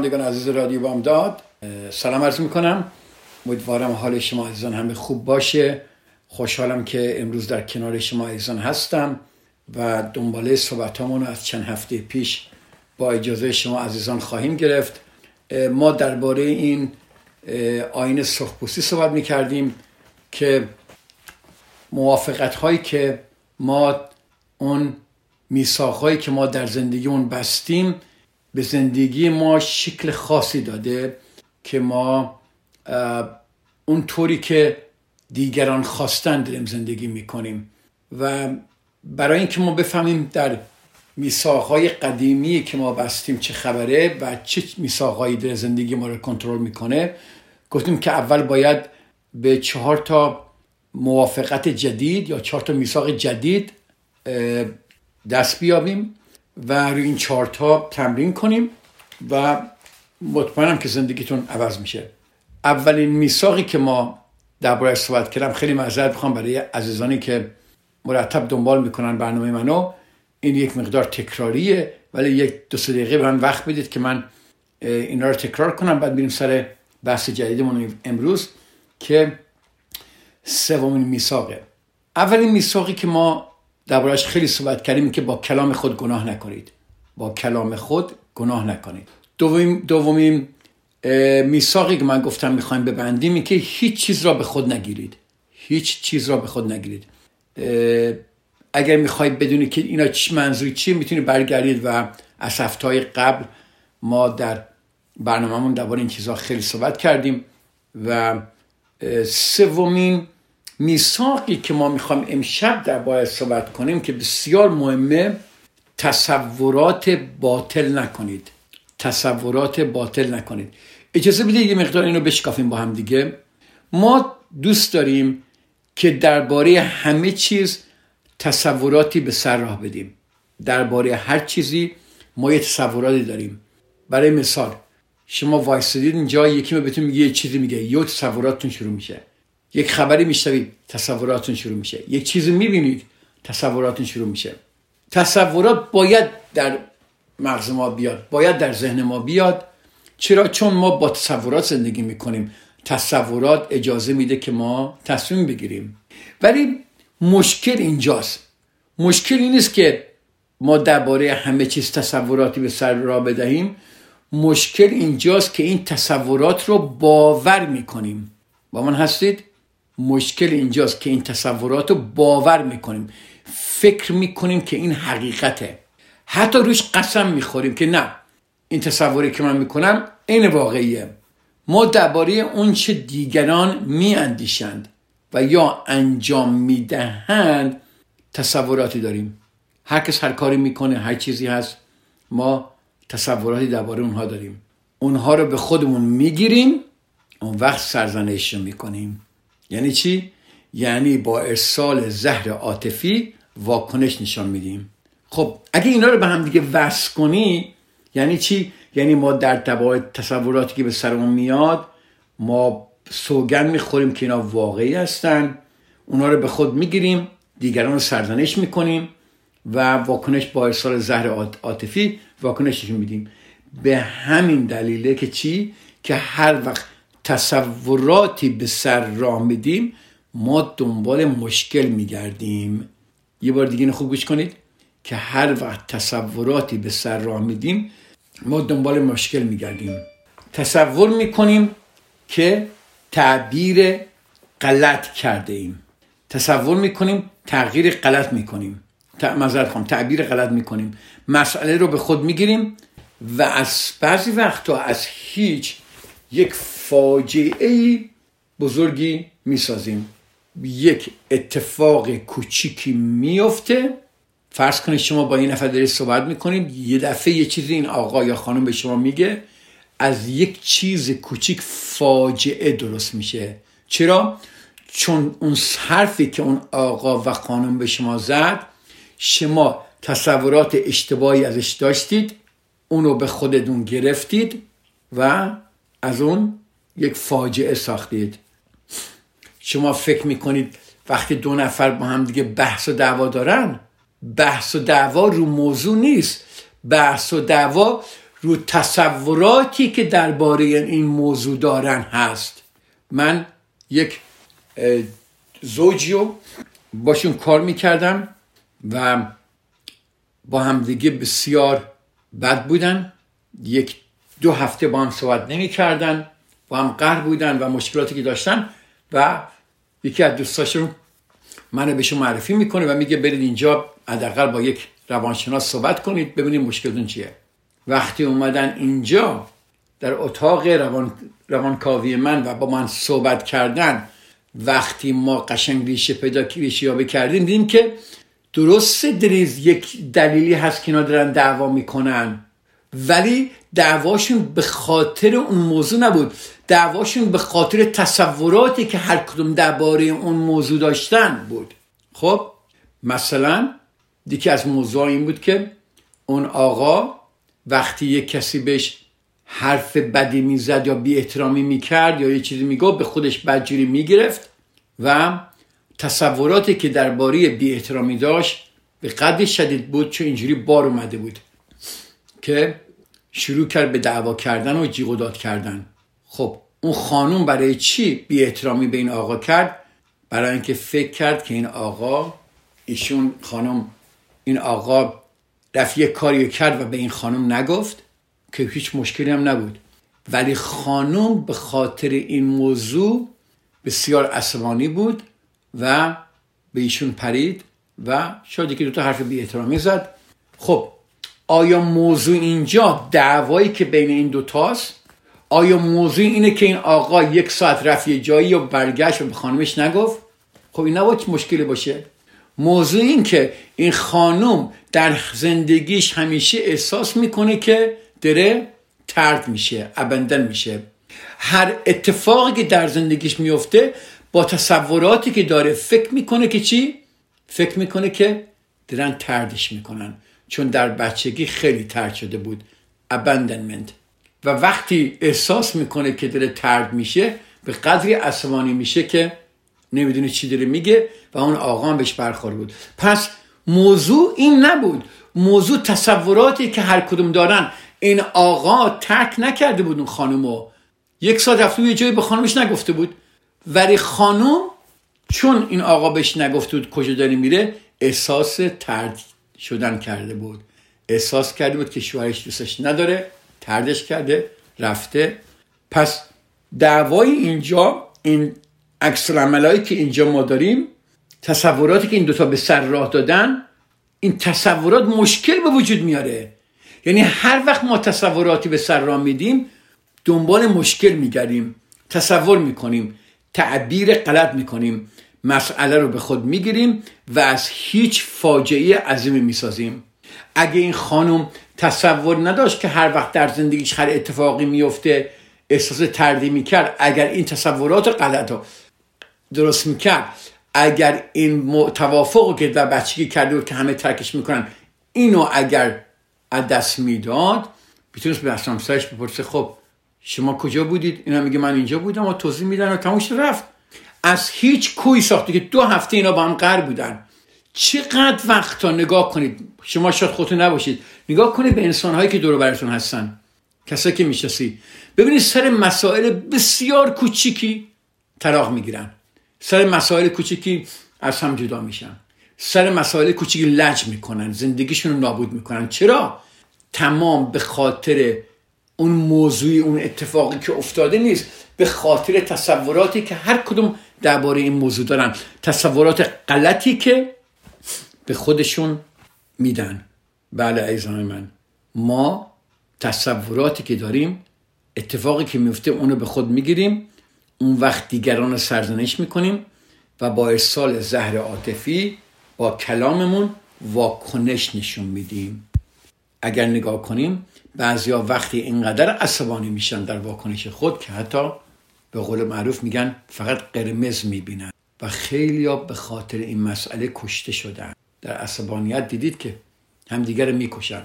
شنوندگان عزیز رادیو بامداد سلام عرض می‌کنم. امیدوارم حال شما عزیزان همه خوب باشه. خوشحالم که امروز در کنار شما عزیزان هستم و دنباله صحبت رو از چند هفته پیش با اجازه شما عزیزان خواهیم گرفت. ما درباره این آین سرخپوستی صحبت می‌کردیم که موافقت هایی که ما اون میساق هایی که ما در زندگیمون بستیم به زندگی ما شکل خاصی داده که ما اون طوری که دیگران خواستن داریم زندگی می‌کنیم. و برای اینکه ما بفهمیم در میساقهای قدیمی که ما بستیم چه خبره و چه میساقهایی در زندگی ما رو کنترل می‌کنه گفتیم که اول باید به چهار تا موافقت جدید یا چهار تا میساق جدید دست بیابیم. و روی این چهارتا تمرین کنیم و مطمئنم که زندگیتون عوض میشه. اولین میثاقی که ما درباره صحبت کردم خیلی معذرت می‌خوام برای عزیزانی که مرتب دنبال می‌کنن برنامه منو. این یک مقدار تکراریه ولی یک دو سه دقیقه به من وقت بدید که من اینا رو تکرار کنم. بعد میریم سر بحث جدیدمون امروز که سومین میثاقه. اولین میثاقی که ما دربارهش خیلی صحبت کردیم که با کلام خود گناه نکنید. با کلام خود گناه نکنید. دومین دومین میثاقی که من گفتم می‌خوایم ببندیم این که هیچ چیز را به خود نگیرید. هیچ چیز را به خود نگیرید. اگر می‌خواید بدونی که اینا چی منظوری چی می‌تونید برگردید و از هفته قبل ما در برنامهمون درباره این چیزها خیلی صحبت کردیم و سومین میثاقی که ما می‌خوایم امشب در باید صحبت کنیم که بسیار مهمه تصورات باطل نکنید. تصورات باطل نکنید. اجازه بدید یه مقدار اینو بشکافیم با هم دیگه. ما دوست داریم که درباره همه چیز تصوراتی به سر راه بدیم. درباره هر چیزی ما یه تصوراتی داریم. برای مثال شما وایسادید اینجا یکی ما بهتون میگه یه چیزی میگه یه تصوراتتون شروع میشه. یک خبری میشنوید تصوراتتون شروع میشه. یک چیزی می‌بینید تصوراتتون شروع میشه. تصورات باید در مغز ما بیاد باید در ذهن ما بیاد. چرا؟ چون ما با تصورات زندگی می‌کنیم. تصورات اجازه میده که ما تصمیم بگیریم. ولی مشکل اینجاست. مشکل این نیست که ما درباره همه چیز تصوراتی به سر را بدهیم. مشکل اینجاست که این تصورات رو باور می‌کنیم. با من هستید؟ مشکل اینجاست که این تصورات رو باور می‌کنیم. فکر می‌کنیم که این حقیقته. حتی روش قسم می‌خوریم که نه این تصوری که من می‌کنم این واقعیه. ما درباره اون چه دیگران میاندیشند و یا انجام می‌دهند تصوراتی داریم. هر کس هر کاری می‌کنه هر چیزی هست ما تصوراتی درباره اونها داریم. اونها رو به خودمون می‌گیریم اون وقت سرزنش می‌کنیم. یعنی چی؟ یعنی با ارسال زهر عاطفی واکنش نشان میدیم. خب اگه اینا رو به هم دیگه وصل کنی یعنی چی؟ یعنی ما در تبع تصوراتی که به سرمون میاد ما سوگن می‌خوریم که اینا واقعی هستن اونا رو به خود می‌گیریم دیگران رو سرزنش می‌کنیم و واکنش با ارسال زهر عاطفی واکنششون میدیم. به همین دلیله که چی؟ که هر وقت تصوراتی به سر راه میدیم ما دنبال مشکل میگردیم. یه بار دیگه خوب گوش کنید که هر وقت تصوراتی به سر راه میدیم ما دنبال مشکل میگردیم. تصور می‌کنیم که تعبیر غلط کرده ایم. تصور می‌کنیم تغییر غلط می‌کنیم. مذارت خواهم تعبیر غلط می‌کنیم. مسئله رو به خود می‌گیریم و از بعضی وقتا از هیچ یک فاجعه بزرگی می‌سازیم. یک اتفاق کوچیکی میفته فرض کنید شما با این نفر دارید صحبت می‌کنید یه دفعه یه چیزی این آقا یا خانم به شما میگه از یک چیز کوچیک فاجعه درست میشه. چرا؟ چون اون حرفی که اون آقا و خانم به شما زد شما تصورات اشتباهی ازش داشتید اونو به خودتون گرفتید و از اون یک فاجعه ساختید. شما فکر می‌کنید وقتی دو نفر با هم دیگه بحث و دعوا دارن بحث و دعوا رو موضوع نیست. بحث و دعوا رو تصوراتی که درباره این موضوع دارن هست. من یک زوجیو باشون کار می‌کردم و با هم دیگه بسیار بد بودن. یک دو هفته با هم صحبت نمی کردن با هم قهر بودن و مشکلاتی که داشتن و یکی از دوستاشون منو بهشون معرفی می‌کنه و میگه برید اینجا حداقل با یک روانشناس صحبت کنید ببینید مشکلتون چیه. وقتی اومدن اینجا در اتاق روان روانکاوی من و با من صحبت کردن وقتی ما قشنگ ریشه پیدا ریشه یابی کردیم دیدیم که درست دریز یک دلیلی هست که اینا دارن دعوا می‌کنن. ولی دعواشون به خاطر اون موضوع نبود. دعواشون به خاطر تصوراتی که هر کدوم درباره اون موضوع داشتن بود. خب مثلا یکی از موضوع این بود که اون آقا وقتی یک کسی بهش حرف بدی می‌زد یا بی احترامی می‌کرد یا یه چیزی می‌گفت به خودش بدجوری می‌گرفت و تصوراتی که درباره بی احترامی داشت به قدر شدید بود چون اینجوری بار اومده بود که شروع کرد به دعوا کردن و جیغ و داد کردن. خب اون خانوم برای چی بی احترامی به این آقا کرد؟ برای اینکه فکر کرد که این آقا ایشون خانم این آقا رفت یک کاری کرد و به این خانم نگفت که هیچ مشکلی هم نبود. ولی خانم به خاطر این موضوع بسیار عصبانی بود و به ایشون پرید و شاید که دوتا حرف بی احترامی زد. خب آیا موضوع اینجا دعوایی که بین این دوتاست آیا موضوع اینه که این آقا یک ساعت رفت یه جایی و برگشت و به خانمش نگفت؟ خب این نباید مشکلی باشه. موضوع این که این خانم در زندگیش همیشه احساس می‌کنه که داره ترد میشه ابندن میشه. هر اتفاقی که در زندگیش میفته با تصوراتی که داره فکر می‌کنه که چی؟ فکر می‌کنه که دارن تردش می‌کنن. چون در بچگی خیلی ترد شده بود. Abandonment. و وقتی احساس می‌کنه که داره ترد میشه به قدری عصبانی میشه که نمی‌دونه چی داره میگه و اون آقا هم بهش برخورد بود. پس موضوع این نبود. موضوع تصوراتی که هر کدوم دارن. این آقا ترک نکرده بود اون خانومو. یک سال رفته یه جایی به خانمش نگفته بود. ولی خانم چون این آقا بهش نگفته بود کجا داری میره احساس ترد شدن کرده بود. احساس کرده بود که شوهرش دوستش نداره تردش کرده رفته. پس دعوای اینجا این عکس که اینجا ما داریم تصوراتی که این دوتا به سر راه دادن این تصورات مشکل به وجود میاره. یعنی هر وقت ما تصوراتی به سر راه میدیم دنبال مشکل میگردیم تصور می‌کنیم تعبیر غلط می‌کنیم. مسئله رو به خود می‌گیریم و از هیچ فاجعه عظیمی می‌سازیم. اگه این خانم تصور نداشت که هر وقت در زندگیش هر اتفاقی میفته احساس تردی می‌کرد اگر این تصورات غلط رو درست می‌کرد اگر این توافق که در بچگی کرده بود که همه ترکش می‌کنن اینو اگر از دست می‌داد می‌تونست به همسرش بپرسه خب شما کجا بودید؟ اینا میگه من اینجا بودم و توضیح میدن و تموش رفت. از هیچ کوی ساخته که دو هفته اینا با هم قرار بودن. چقدر وقت تا نگاه کنید. شما شاید خودتون نباشید. نگاه کنید به انسان هایی که دور براتون هستن. کسایی که می‌شناسی. ببینید سر مسائل بسیار کوچیکی طلاق می‌گیرن. سر مسائل کوچیکی از هم جدا میشن. سر مسائل کوچیکی لج می‌کنن. زندگیشون رو نابود می‌کنن. چرا؟ تمام به خاطر اون موضوعی اون اتفاقی که افتاده نیست. به خاطر تصوراتی که هر کدوم درباره این موضوع دارن. تصورات غلطی که به خودشون میدن. بله عزیزان من. ما تصوراتی که داریم اتفاقی که میفته اونو به خود می‌گیریم اون وقت دیگران رو سرزنش می‌کنیم و با ارسال زهر عاطفی با کلاممون واکنش نشون میدیم. اگر نگاه کنیم بعضیا وقتی اینقدر عصبانی میشن در واکنش خود که حتی به قول معروف میگن فقط قرمز می‌بینن و خیلی ها به خاطر این مسئله کشته شدن. در عصبانیت دیدید که همدیگر رو می‌کشن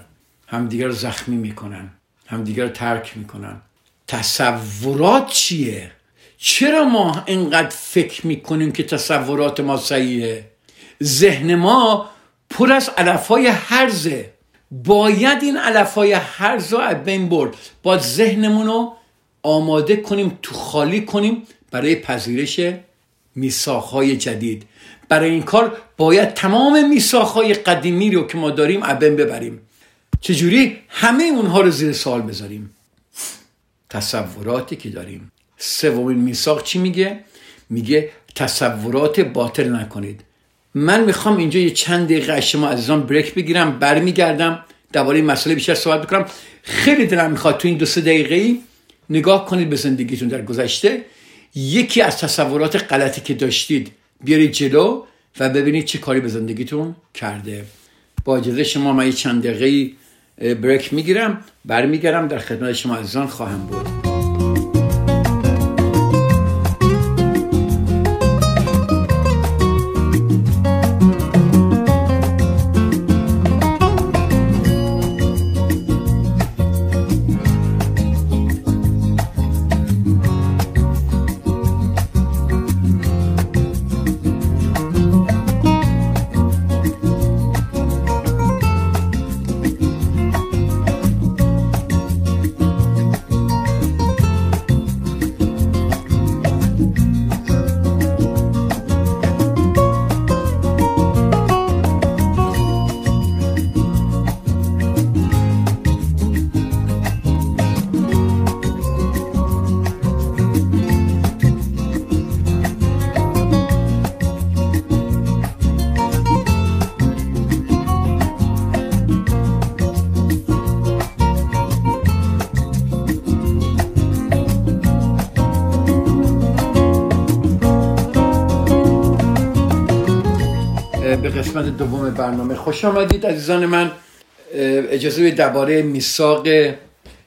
همدیگر رو زخمی می‌کنن همدیگر رو ترک می‌کنن. تصورات چیه؟ چرا ما اینقدر فکر می‌کنیم که تصورات ما صحیحه؟ ذهن ما پر از علفهای حرزه. باید این علفهای حرز رو از بین برد. باید ذهنمون رو آماده کنیم تو خالی کنیم برای پذیرش میساخهای جدید. برای این کار باید تمام میساخهای قدیمی رو که ما داریم ابن ببریم. چجوری؟ همه اونها رو زیر سوال بذاریم. تصوراتی که داریم. سومین میساق چی میگه؟ میگه تصورات باطل نکنید. من می‌خوام اینجا یه چند دقیقه از شما عزیزان بریک بگیرم برمیگردم درباره این مسئله بیشتر صحبت بکنم خیلی دلم می‌خواد تو این دو سه دقیقه نگاه کنید به زندگیتون در گذشته یکی از تصورات غلطی که داشتید بیارید جلو و ببینید چه کاری به زندگیتون کرده. با اجازه شما من چند دقیقه بریک می‌گیرم برمیگردم در خدمت شما عزیزان خواهم بود. قسمت دوم برنامه. خوش آمدید عزیزان من. اجازه درباره میثاق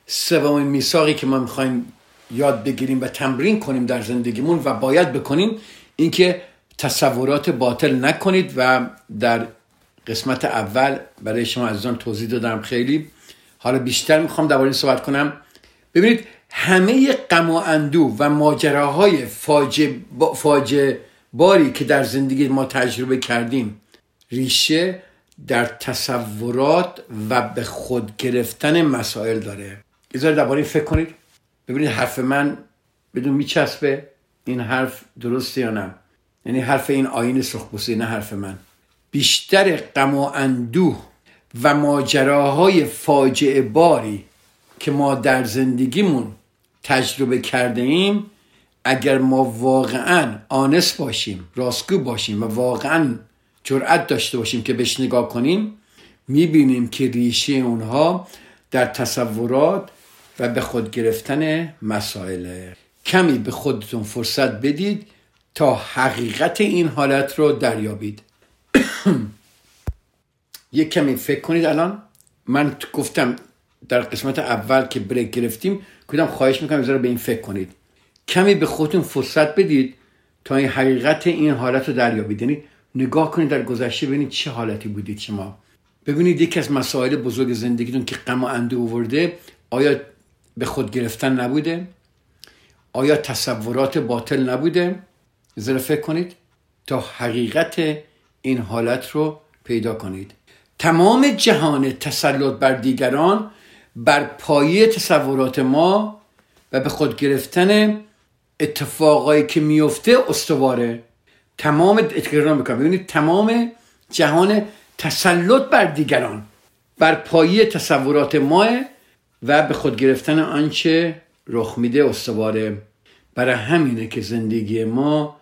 سومین میثاقی که ما می‌خوایم یاد بگیریم و تمرین کنیم در زندگیمون و باید بکنیم اینکه تصورات باطل نکنید و در قسمت اول برای شما عزیزان توضیح دادم خیلی. حالا بیشتر می‌خوام درباره این صحبت کنم. ببینید همه غم و اندو و ماجراهای فاجعه باری که در زندگی ما تجربه کردیم ریشه در تصورات و به خود گرفتن مسائل داره. یه درباره فکر کنید. ببینید حرف من بدون میچسبه. این حرف درسته یا نه؟ یعنی حرف این آین سرخپوستی نه حرف من. بیشتر غم و اندوه و ماجراهای فاجعه باری که ما در زندگیمون تجربه کرده ایم اگر ما واقعا آنس باشیم راستگو باشیم و واقعا جرأت داشته باشیم که بهش نگاه کنیم می‌بینیم که ریشه اونها در تصورات و به خود گرفتن مسائل کمی به خودتون فرصت بدید تا حقیقت این حالت رو دریابید. یک کمی فکر کنید الان. من گفتم در قسمت اول که بریک گرفتیم کدام خواهش می‌کنم ذره به این فکر کنید. کمی به خودتون فرصت بدید تا این حقیقت این حالت رو دریابید. یعنی نگاه کنید در گذشته ببینید چه حالتی بودید شما. ببینید یکی از مسائل بزرگ زندگیتون که غم و اندو آورده آیا به خود گرفتن نبوده؟ آیا تصورات باطل نبوده؟ ذره فکر کنید تا حقیقت این حالت رو پیدا کنید. تمام جهان تسلط بر دیگران بر پایه تصورات ما و به خود گرفتن اتفاقایی که میفته استواره. تمام تکرار می‌کنم. ببینید تمام جهان تسلط بر دیگران بر پایی تصورات ما و به خود گرفتن آنچه رخ میده استواره. برای همینه که زندگی ما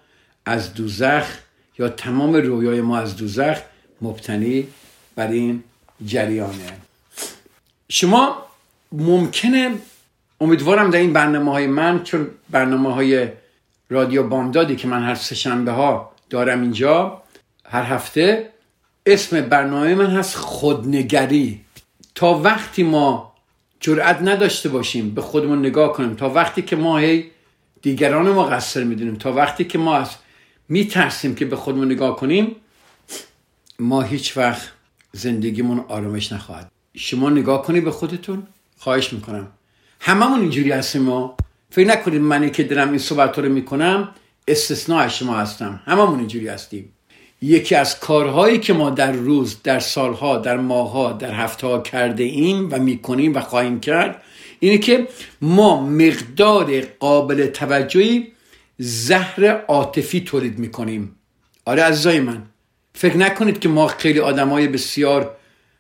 از دوزخ یا تمام رویای ما از دوزخ مبتنی بر این جریانه. شما ممکنه امیدوارم در این برنامه های من چون برنامه های رادیو بامدادی که من هر سه ها دارم اینجا هر هفته اسم برنامه من هست خودنگری. تا وقتی ما جرأت نداشته باشیم به خودمون نگاه کنیم تا وقتی که ما هی دیگران ما قصر می‌دونیم تا وقتی که ما از میترسیم که به خودمون نگاه کنیم ما هیچ وقت زندگیمون آرامش نخواهد. شما نگاه کنید به خودتون خواهش می‌کنم. هممون اینجوری هستیم ما. فکر نکنید منی که دارم این صحبت رو می‌کنم استثناء شما هستم. هممون اینجوری هستیم. یکی از کارهایی که ما در روز در سالها در ماهها در هفته ها کرده ایم و می‌کنیم و خواهیم کرد اینه که ما مقدار قابل توجهی زهر عاطفی تولید می‌کنیم. آره عزیزای من فکر نکنید که ما خیلی آدمای بسیار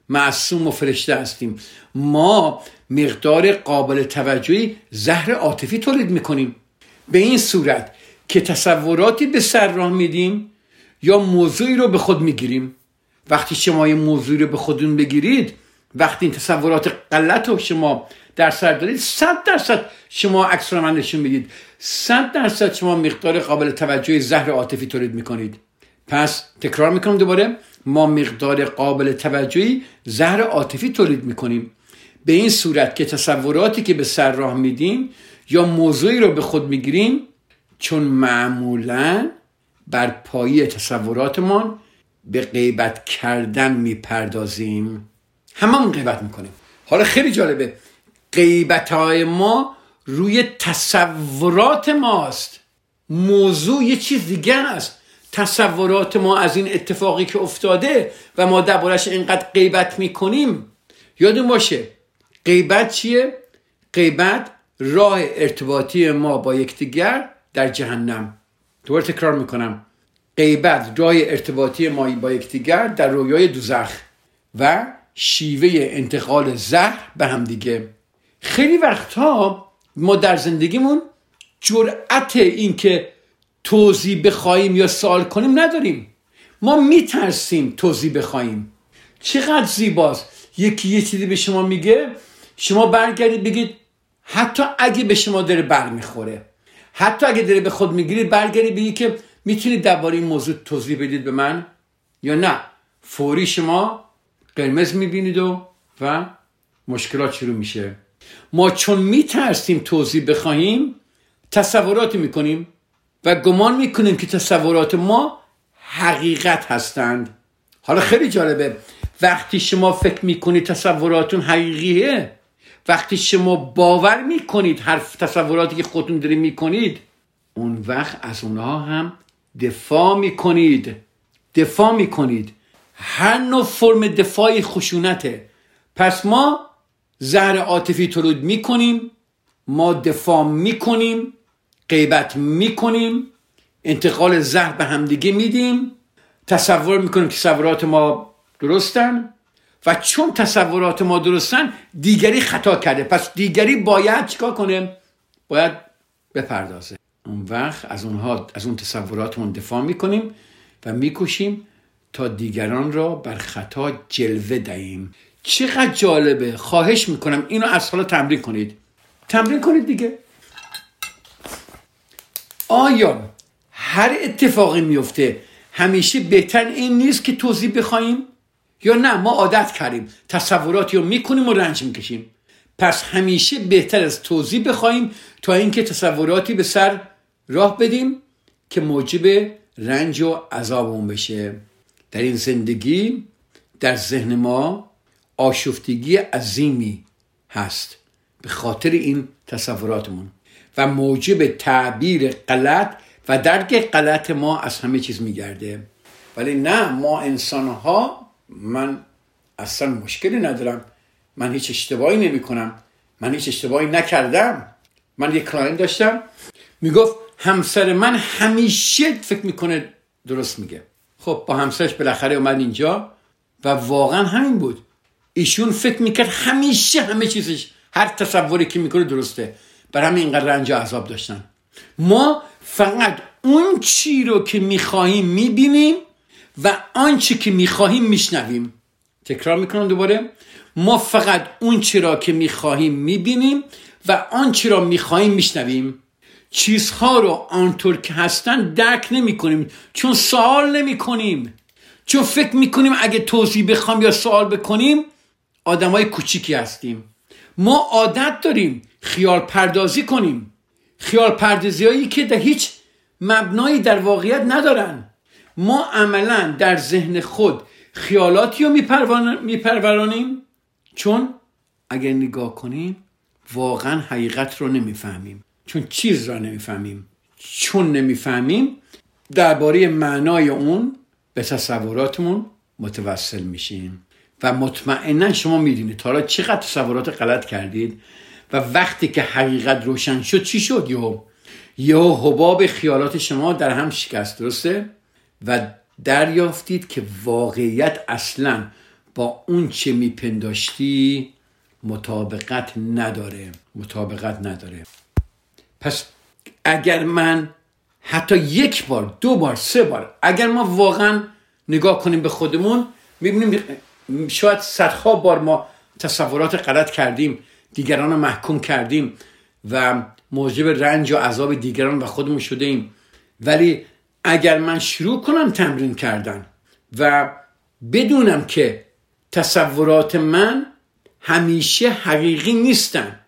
معصوم و فرشته هستیم. ما مقدار قابل توجهی زهر عاطفی تولید می‌کنیم. به این صورت که تصوراتی به سر راه میدیم یا موضوعی رو به خود می‌گیریم. وقتی شما یه موضوعی رو به خودتون بگیرید وقتی این تصورات غلط رو شما در سر دارید صد درصد شما عکس رو من نشون می‌دید. صد درصد شما مقدار قابل توجه زهر عاطفی تولید می‌کنید. پس تکرار می‌کنم دوباره ما مقدار قابل توجهی زهر عاطفی تولید می‌کنیم. به این صورت که تصوراتی که به سر راه میدیم یا موضوعی رو به خود می‌گیریم چون معمولا بر پایی تصوراتمان به غیبت کردن می‌پردازیم. هممون غیبت می‌کنیم. حالا خیلی جالبه. غیبت های ما روی تصورات ماست. موضوع یه چیز دیگه است. تصورات ما از این اتفاقی که افتاده و ما دربارش اینقدر غیبت می‌کنیم. یادون باشه غیبت چیه؟ غیبت راه ارتباطی ما با یکدیگر در جهنم. دوباره تکرار می‌کنم. غیبت راه ارتباطی ما با یکدیگر در رویای دوزخ و شیوه انتقال زهر به هم دیگه. خیلی وقتها ما در زندگیمون جرأت این که توضیح بخواهیم یا سوال کنیم نداریم. ما میترسیم توضیح بخواهیم چقدر زیباست. یکی یه چیزی به شما میگه شما برگردید بگید حتی اگه به شما داره بر می‌خوره حتی اگه داره به خود می‌گیرید برگردید بگید که می‌تونید درباره این موضوع توضیح بدید به من یا نه. فوری شما قرمز می‌بینید و و مشکلات شروع میشه. ما چون میترسیم توضیح بخواهیم تصوراتی می‌کنیم و گمان می‌کنیم که تصورات ما حقیقت هستند. حالا خیلی جالبه. وقتی شما فکر می‌کنید تصوراتون حقیقیه وقتی شما باور می‌کنید هر تصوراتی که خودتون دارید می‌کنید اون وقت از اونها هم دفاع می‌کنید. دفاع می‌کنید. هر نوع فرم دفاعی خشونته. پس ما زهر عاطفی تولید می‌کنیم ما دفاع می‌کنیم غیبت می‌کنیم انتقال زهر به همدیگه میدیم. تصور می‌کنیم که تصورات ما درستن. و چون تصورات ما درستن دیگری خطا کرده. پس دیگری باید چیکار کنه؟ باید بپردازه. اون وقت از اونها از اون تصوراتمون دفاع می‌کنیم و میکوشیم تا دیگران را بر خطا جلوه دهیم. چقدر جالبه. خواهش می‌کنم اینو از حالا تمرین کنید. تمرین کنید دیگه. آیا هر اتفاقی میفته همیشه بهتر این نیست که توضیح بخواهیم یا نه ما عادت کردیم تصوراتی رو می‌کنیم و رنج می‌کشیم. پس همیشه بهتر از توضیح بخواهیم تا اینکه تصوراتی به سر راه بدیم که موجب رنج و عذابمون بشه. در این زندگی در ذهن ما آشفتگی عظیمی هست به خاطر این تصوراتمون. و موجب تعبیر غلط و درک غلط ما از همه چیز میگرده. ولی نه ما انسان ها من اصلا مشکلی ندارم. من هیچ اشتباهی نمی کنم من هیچ اشتباهی نکردم. من یک کلاین داشتم. می‌گفت همسر من همیشه فکر می‌کنه درست میگه. خب با همسرش بالاخره اومد اینجا و واقعا همین بود. ایشون فکر می‌کرد همیشه همه چیزش هر تصوری که می‌کنه درسته. بر همین اینقدر رنج عذاب داشتن. ما فقط اون چی رو که می‌خواهیم می‌بینیم و آنچه که می‌خواهیم میشنویم. تکرار می‌کنم دوباره. ما فقط اون چی را که می‌خواهیم می‌بینیم و آنچه را می‌خواهیم میشنویم. چیزها رو آنطور که هستن درک نمی کنیم چون سوال نمی کنیم چون فکر می‌کنیم اگه توضیح بخوام یا سوال بکنیم آدمای کوچیکی هستیم. ما عادت داریم خیال پردازی کنیم. خیال پردازی هایی که در هیچ مبنایی در واقعیت ندارن. ما عملا در ذهن خود خیالاتی رو میپرورانیم؟ چون اگر نگاه کنیم واقعا حقیقت رو نمی‌فهمیم. چون چیز را نمی‌فهمیم. چون نمی‌فهمیم درباره معنای اون به تصوراتمون متوسل میشیم. و مطمئنا شما می‌دونید حالا چقدر تصورات غلط کردید و وقتی که حقیقت روشن شد چی شد یهو؟ یهو حباب خیالات شما در هم شکست درسته؟ و دریافتید که واقعیت اصلا با اون چه میپنداشتی مطابقت نداره. مطابقت نداره. پس اگر من حتی یک بار دو بار سه بار اگر ما واقعا نگاه کنیم به خودمون می‌بینیم شاید صدها بار ما تصورات غلط کردیم دیگران رو محکوم کردیم و موجب رنج و عذاب دیگران و خودمون شده ایم ولی اگر من شروع کنم تمرین کردن و بدونم که تصورات من همیشه حقیقی نیستن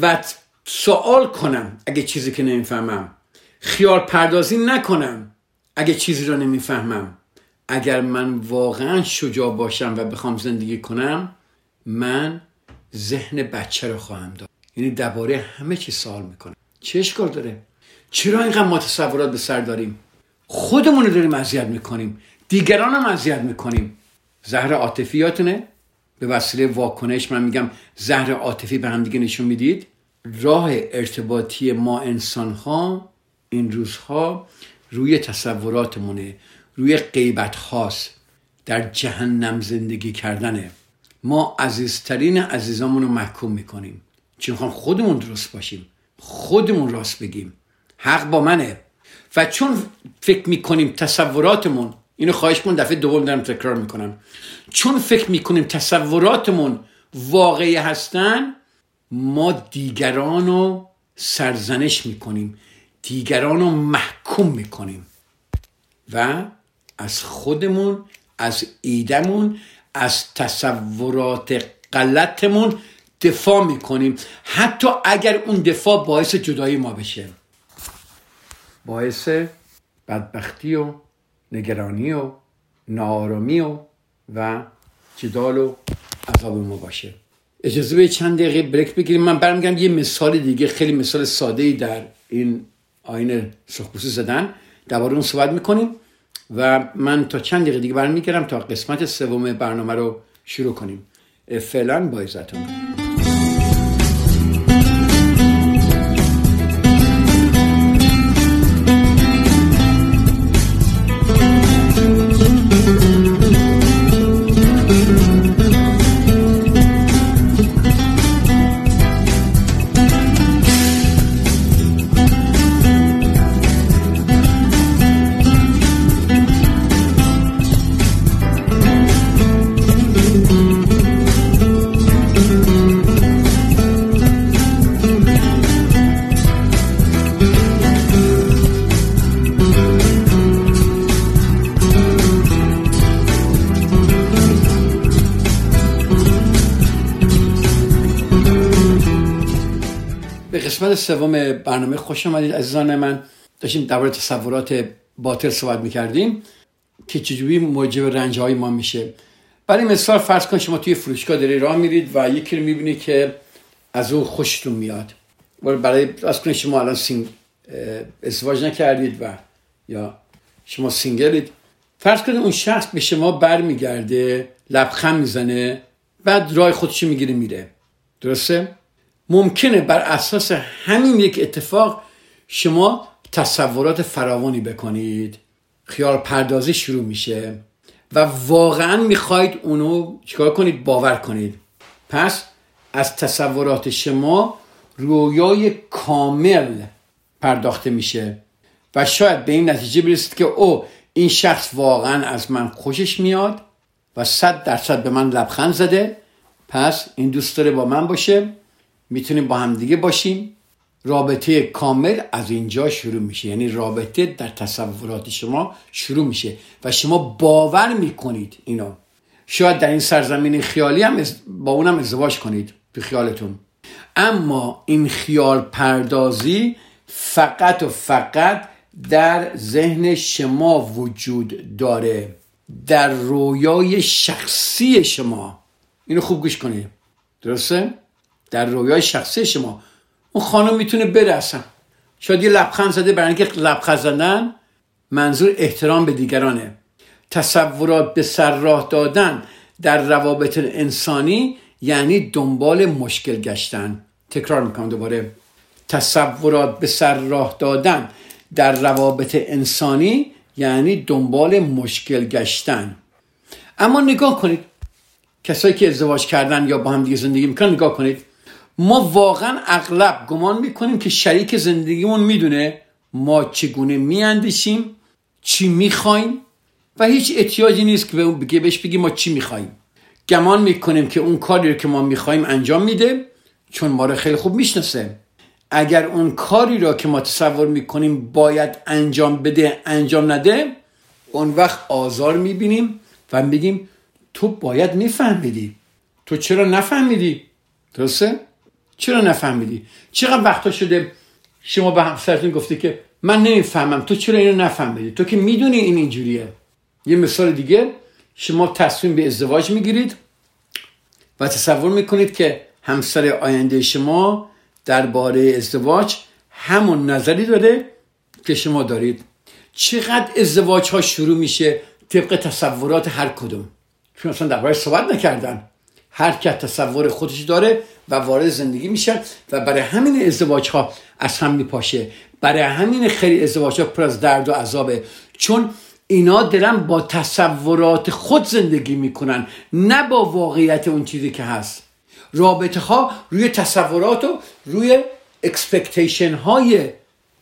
و سوال کنم اگه چیزی که نمی‌فهمم خیال پردازی نکنم اگه چیزی رو نمی‌فهمم. اگر من واقعا شجاع باشم و بخوام زندگی کنم من ذهن بچه رو خواهم داد. یعنی درباره همه چی سوال می‌کنم. چه اشکال داره؟ چرا اینقدر ما تصورات به سر داریم؟ خودمون رو داریم اذیت می‌کنیم. دیگران هم اذیت می‌کنیم. زهر عاطفیاتونه به وسیله واکنش من میگم زهر عاطفی به هم دیگه نشون می‌دید. راه ارتباطی ما انسان ها این روزها روی تصوراتمونه. روی غیبت هاست در جهنم زندگی کردنه. ما عزیزترین عزیزامون رو محکوم می‌کنیم. چون خودمون درست باشیم. خودمون راست بگیم. حق با منه. و چون فکر می‌کنیم تصوراتمون اینو خواهش کن دفعه دوم دارم تکرار می‌کنم. چون فکر می‌کنیم تصوراتمون واقعی هستن ما دیگران رو سرزنش می‌کنیم. دیگران رو محکوم می‌کنیم. و از خودمون از ایدمون از تصورات غلطمون دفاع می‌کنیم. حتی اگر اون دفاع باعث جدایی ما بشه. باعث بدبختی و نگرانی و نارامی و و جدال و عذاب ما باشه. اجازه به چند دقیقه بریک بگیریم. من برمیگم یه مثال دیگه خیلی مثال ساده ای در این آین سرخپوستی زدن. درباره اون صحبت می‌کنیم و من تا چند دقیقه دیگه برمیگردم تا قسمت سوم برنامه رو شروع کنیم. فعلا با سوم برنامه. خوش آمدید عزیزان من. داشتیم درباره تصورات باطل صحبت می‌کردیم که چجوری موجب رنج های ما میشه. برای مثال فرض کن شما توی فروشگاه داری راه میرید و یکی رو می‌بینی که از او خوشتون میاد. برای فرض کنید شما الان single ازدواج نکردید و یا شما single ید. فرض کنید اون شخص به شما برمیگرده لبخند می‌زنه بعد راه خودشو می‌گیره میره. درسته؟ ممکنه بر اساس همین یک اتفاق شما تصورات فراوانی بکنید. خیال پردازی شروع میشه و واقعا می‌خواید اونو چیکار کنید؟ باور کنید. پس از تصورات شما رویای کامل پرداخته میشه و شاید به این نتیجه برسید که او این شخص واقعا از من خوشش میاد و صد درصد به من لبخند زده. پس این دوست داره با من باشه. می‌تونیم با هم دیگه باشیم. رابطه کامل از اینجا شروع میشه. یعنی رابطه در تصورات شما شروع میشه و شما باور می‌کنید اینو. شاید در این سرزمین خیالی هم با اونم ازدواج کنید تو خیالتون. اما این خیال پردازی فقط و فقط در ذهن شما وجود داره. در رویای شخصی شما. اینو خوب گوش کنید. درسته؟ در رویای شخصی شما. اون خانم می‌تونه بره اصلا. شاید یه لبخند زده برای اینکه لبخند زدن منظور احترام به دیگرانه. تصورات به سر راه دادن در روابط انسانی یعنی دنبال مشکل گشتن. تکرار می‌کنم دوباره. تصورات به سر راه دادن در روابط انسانی یعنی دنبال مشکل گشتن. اما نگاه کنید. کسایی که ازدواج کردن یا با هم دیگه زندگی می‌کنن نگاه کنید. ما واقعا اغلب گمان می‌کنیم که شریک زندگیمون می‌دونه ما چگونه میاندیشیم چی می‌خوایم و هیچ احتیاجی نیست که بهش بگیم ما چی می‌خوایم. گمان می‌کنیم که اون کاری رو که ما می‌خوایم انجام میده چون ما رو خیلی خوب می‌شناسه. اگر اون کاری را که ما تصور می‌کنیم باید انجام بده انجام نده اون وقت آزار می‌بینیم و میگیم تو باید میفهمیدی. تو چرا نفهمیدی؟ درسته؟ چرا نفهمیدی؟ چقدر وقتا شده شما به همسرتون گفته که من نمی‌فهمم تو چرا اینو نفهمیدی؟ تو که می‌دونی این اینجوریه. یه مثال دیگه شما تصمیم به ازدواج می‌گیرید و تصور می‌کنید که همسر آینده شما درباره ازدواج همون نظری داره که شما دارید. چقدر ازدواج ها شروع میشه طبق تصورات هر کدوم؟ چون اصلا درباره صحبت نکردن. هر که تصور خودش داره و وارد زندگی میشه و برای همین ازدواج ها از هم میپاشه. برای همین خیلی ازدواج ها پر از درد و عذابه. چون اینا دارن با تصورات خود زندگی می‌کنن نه با واقعیت اون چیزی که هست. رابطه ها روی تصورات و روی expectation های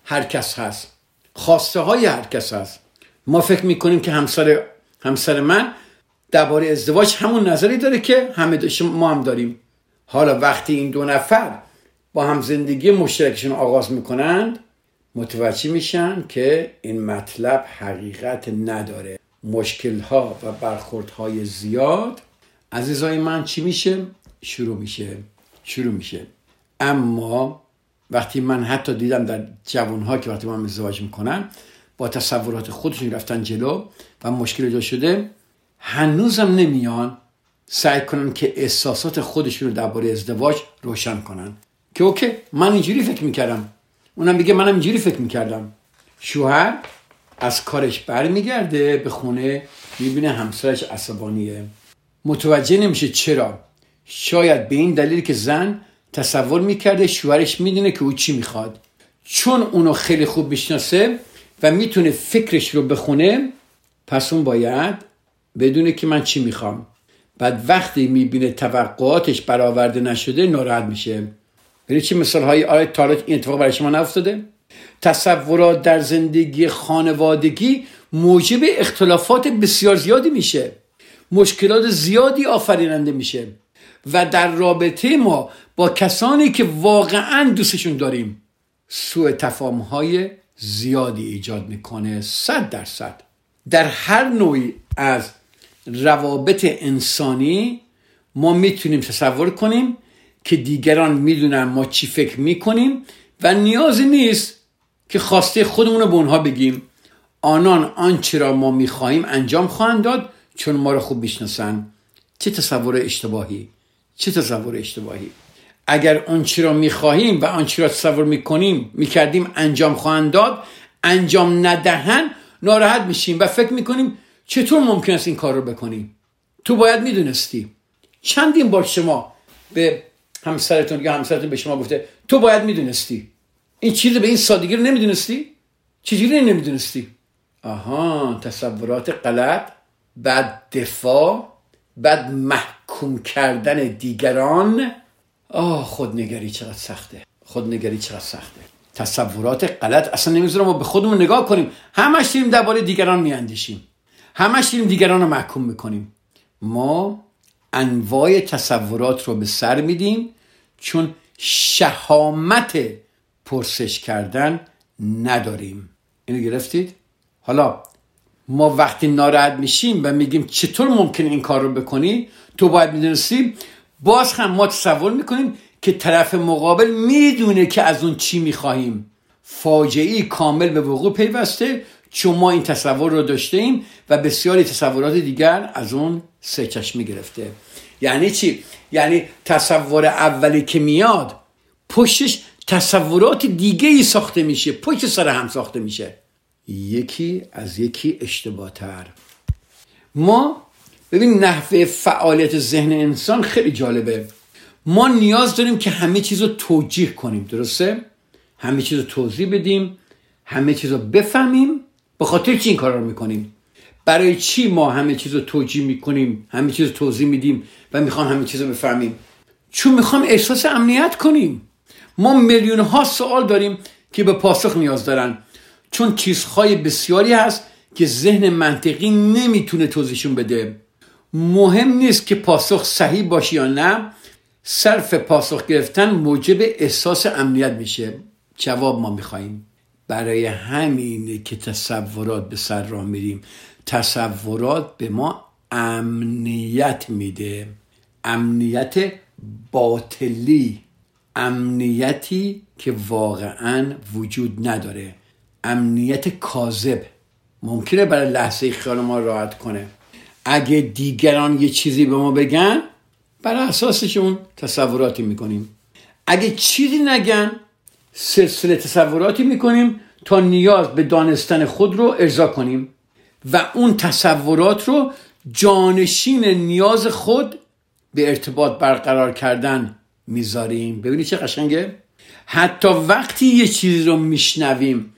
هر کس هست. خواسته های هر کس هست. ما فکر می‌کنیم که همسر همسر من درباره ازدواج همون نظری داره که همه ما هم داریم. حالا وقتی این دو نفر با هم زندگی مشترکشون آغاز می‌کنند متوجه میشن که این مطلب حقیقت نداره. مشکل ها و برخورد های زیاد. عزیزای من چی میشه؟ شروع میشه. شروع میشه. اما وقتی من حتی دیدم در جوان ها که وقتی من ازدواج می‌کنن با تصورات خودشون رفتن جلو و مشکل ایجاد شده هنوزم نمیان سعی کنن که احساسات خودشون رو درباره ازدواج روشن کنن. که اوکی من اینجوری فکر می‌کردم. اونم میگه منم اینجوری فکر می‌کردم. شوهر از کارش برمیگرده به خونه می‌بینه همسرش عصبانیه. متوجه نمیشه چرا. شاید به این دلیل که زن تصور می‌کرده شوهرش می‌دونه که او چی می‌خواد. چون اونو خیلی خوب می‌شناسه و می‌تونه فکرش رو بخونه پس اون باید بدونه که من چی می‌خوام. بعد وقتی می‌بینه توقعاتش برآورده نشده ناراحت میشه. ببینید چه مثال های آیا تا این اتفاق برای شما نافتاده تصورات در زندگی خانوادگی موجب اختلافات بسیار زیادی میشه. مشکلات زیادی آفریننده میشه. و در رابطه ما با کسانی که واقعا دوستشون داریم سوء تفاهم های زیادی ایجاد می‌کنه صد درصد. در هر نوعی از روابط انسانی ما می‌تونیم تصور کنیم که دیگران می‌دونن ما چی فکر می‌کنیم و نیازی نیست که خواسته خودمون رو به اونها بگیم. آنان آنچه را ما می‌خواهیم انجام خواهند داد چون ما رو خوب می‌شناسن. چه تصور اشتباهی؟ چه تصور اشتباهی؟ اگر آنچه را می‌خواهیم و آنچه را تصور می‌کنیم می‌کردیم انجام خواهند داد. انجام ندهن ناراحت میشیم و فکر می‌کنیم چطور ممکن است این کار رو بکنیم تو باید می‌دونستی. چندین بار شما به همسرتون یا همسرتون به شما گفته تو باید می‌دونستی. این چیز به این سادگی رو نمی‌دونستی؟ چجوری نمی‌دونستی؟ آها تصورات غلط بعد دفاع بعد محکوم کردن دیگران. آه خودنگری چقدر سخته. خودنگری چقدر سخته. تصورات غلط اصلا نمی‌ذارم ما به خودمون نگاه کنیم. همش داریم درباره دیگران میاندیشیم. همش داریم دیگران رو محکوم می‌کنیم. ما انواع تصورات رو به سر میدیم چون شهامت پرسش کردن نداریم. اینو گرفتید؟ حالا ما وقتی ناراحت میشیم و میگیم چطور ممکن این کار رو بکنی تو باید می‌دونستی باز هم ما تصور می‌کنیم که طرف مقابل می‌دونه که از اون چی می‌خواهیم. فاجعه کامل به وقوع پیوسته چون ما این تصور رو داشته و بسیاری تصورات دیگر از اون سه چشمی گرفته. یعنی چی؟ یعنی تصور اولی که میاد پشتش تصورات دیگه ای ساخته میشه. پشت سر هم ساخته میشه. یکی از یکی اشتباه تر ما ببین نحوه فعالیت ذهن انسان خیلی جالبه. ما نیاز داریم که همه چیز رو توجیه کنیم درسته؟ همه چیز رو توضیح بدیم همه چیز رو بفهمیم به خاطر چی این کار رو می‌کنیم؟ برای چی ما همه چیز رو توجیه می‌کنیم همه چیز رو توضیح میدیم و می‌خوام همه چیز رو بفهمیم؟ چون می‌خوام احساس امنیت کنیم. ما میلیون ها سوال داریم که به پاسخ نیاز دارن. چون چیزهای بسیاری هست که ذهن منطقی نمی‌تونه توضیحشون بده. مهم نیست که پاسخ صحیح باشی یا نه. صرف پاسخ گرفتن موجب احساس امنیت میشه. جواب ما میخواییم برای همینه که تصورات به سر راه میریم تصورات به ما امنیت میده. امنیت باطلی امنیتی که واقعا وجود نداره. امنیت کاذب. ممکنه برای لحظه خیال ما راحت کنه. اگه دیگران یه چیزی به ما بگن بر اساسشون تصوراتی می‌کنیم؟ اگه چیزی نگن سلسله تصوراتی می‌کنیم تا نیاز به دانستن خود رو ارضا کنیم و اون تصورات رو جانشین نیاز خود به ارتباط برقرار کردن می‌ذاریم. ببینید چه قشنگه؟ حتی وقتی یه چیزی رو میشنویم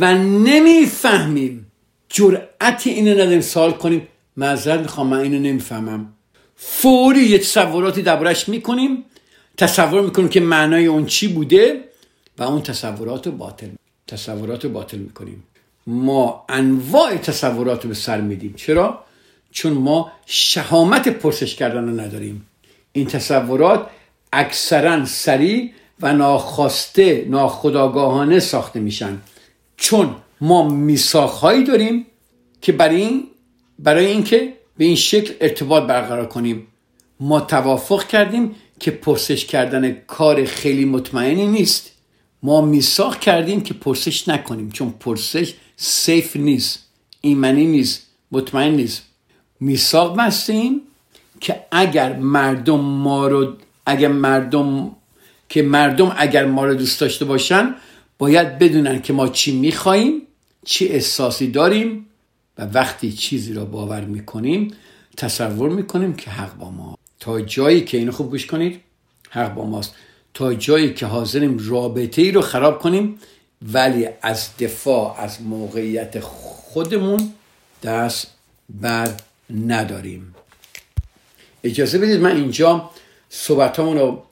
و نمی‌فهمیم جرأت اینو نداریم سوال کنیم معذرت می‌خوام من اینو نمی‌فهمم. فوری یه تصوراتی دربارش می‌کنیم تصور می‌کنیم که معنای اون چی بوده و اون تصورات رو باطل تصورات رو باطل می‌کنیم. ما انواع تصورات رو به سر میدیم. چرا؟ چون ما شهامت پرسش کردن رو نداریم. این تصورات اکثرا سریع و ناخواسته ناخداگاهانه ساخته میشن. چون ما میساخهایی داریم که برای این برای اینکه به این شکل ارتباط برقرار کنیم. ما توافق کردیم که پرسش کردن کار خیلی مطمئنی نیست. ما میساخ کردیم که پرسش نکنیم چون پرسش سیف نیست ایمنی نیست مطمئن نیست. میساق بستیم که اگر مردم ما رو اگر مردم که مردم اگر ما رو دوست داشته باشن باید بدونن که ما چی میخواییم چی احساسی داریم و وقتی چیزی را باور می‌کنیم تصور می‌کنیم که حق با ما. تا جایی که اینو خوب گوش کنید حق با ماست. تا جایی که حاضریم رابطه ای رو خراب کنیم ولی از دفاع از موقعیت خودمون دست بر نداریم. اجازه بدید من اینجا صحبت رو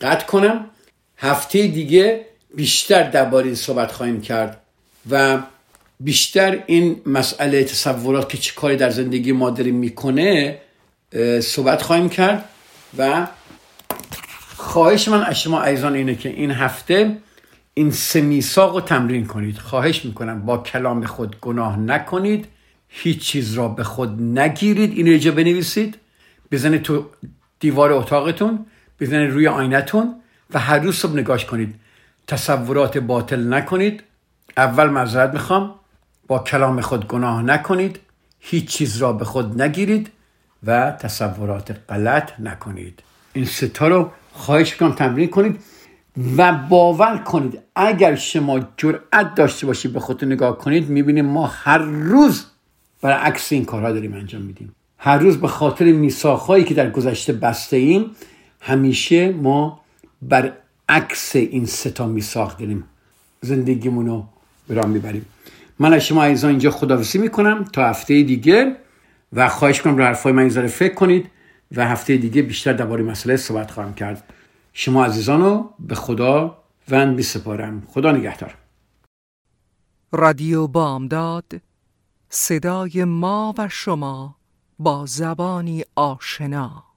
قطع کنم. هفته دیگه بیشتر درباره این صحبت خواهیم کرد و بیشتر این مسئله تصورات که چه کاری در زندگی ما داریم می‌کنه صحبت خواهیم کرد و خواهش من از شما ایزان اینه که این هفته این سمیساق رو تمرین کنید. خواهش می‌کنم با کلام خود گناه نکنید. هیچ چیز را به خود نگیرید. این رو بنویسید. بزنید تو دیوار اتاقتون بزنید روی آینتون و هر روز صبح نگاش کنید. تصورات باطل نکنید. اول معذرت می‌خوام. با کلام خود گناه نکنید. هیچ چیز را به خود نگیرید و تصورات غلط نکنید. این ستا رو خواهش می‌کنم تمرین کنید و باور کنید اگر شما جرأت داشته باشید به خودتون نگاه کنید می‌بینید ما هر روز عکس این کارها داریم انجام میدیم. هر روز به خاطر میساخهایی که در گذشته بسته ایم همیشه ما بر عکس این ستا میساخ داریم. زندگیمون رو برام می‌بریم. من از شما عزیزان اینجا خداویسی می‌کنم. تا هفته دیگه و خواهش کنم رو حرفای من فکر کنید. و هفته دیگه بیشتر درباره مسئله صحبت خواهم کرد. شما عزیزان رو به خدا وند سپارم خدا نگهدار. رادیو بامداد صدای ما و شما با زبانی آشنا.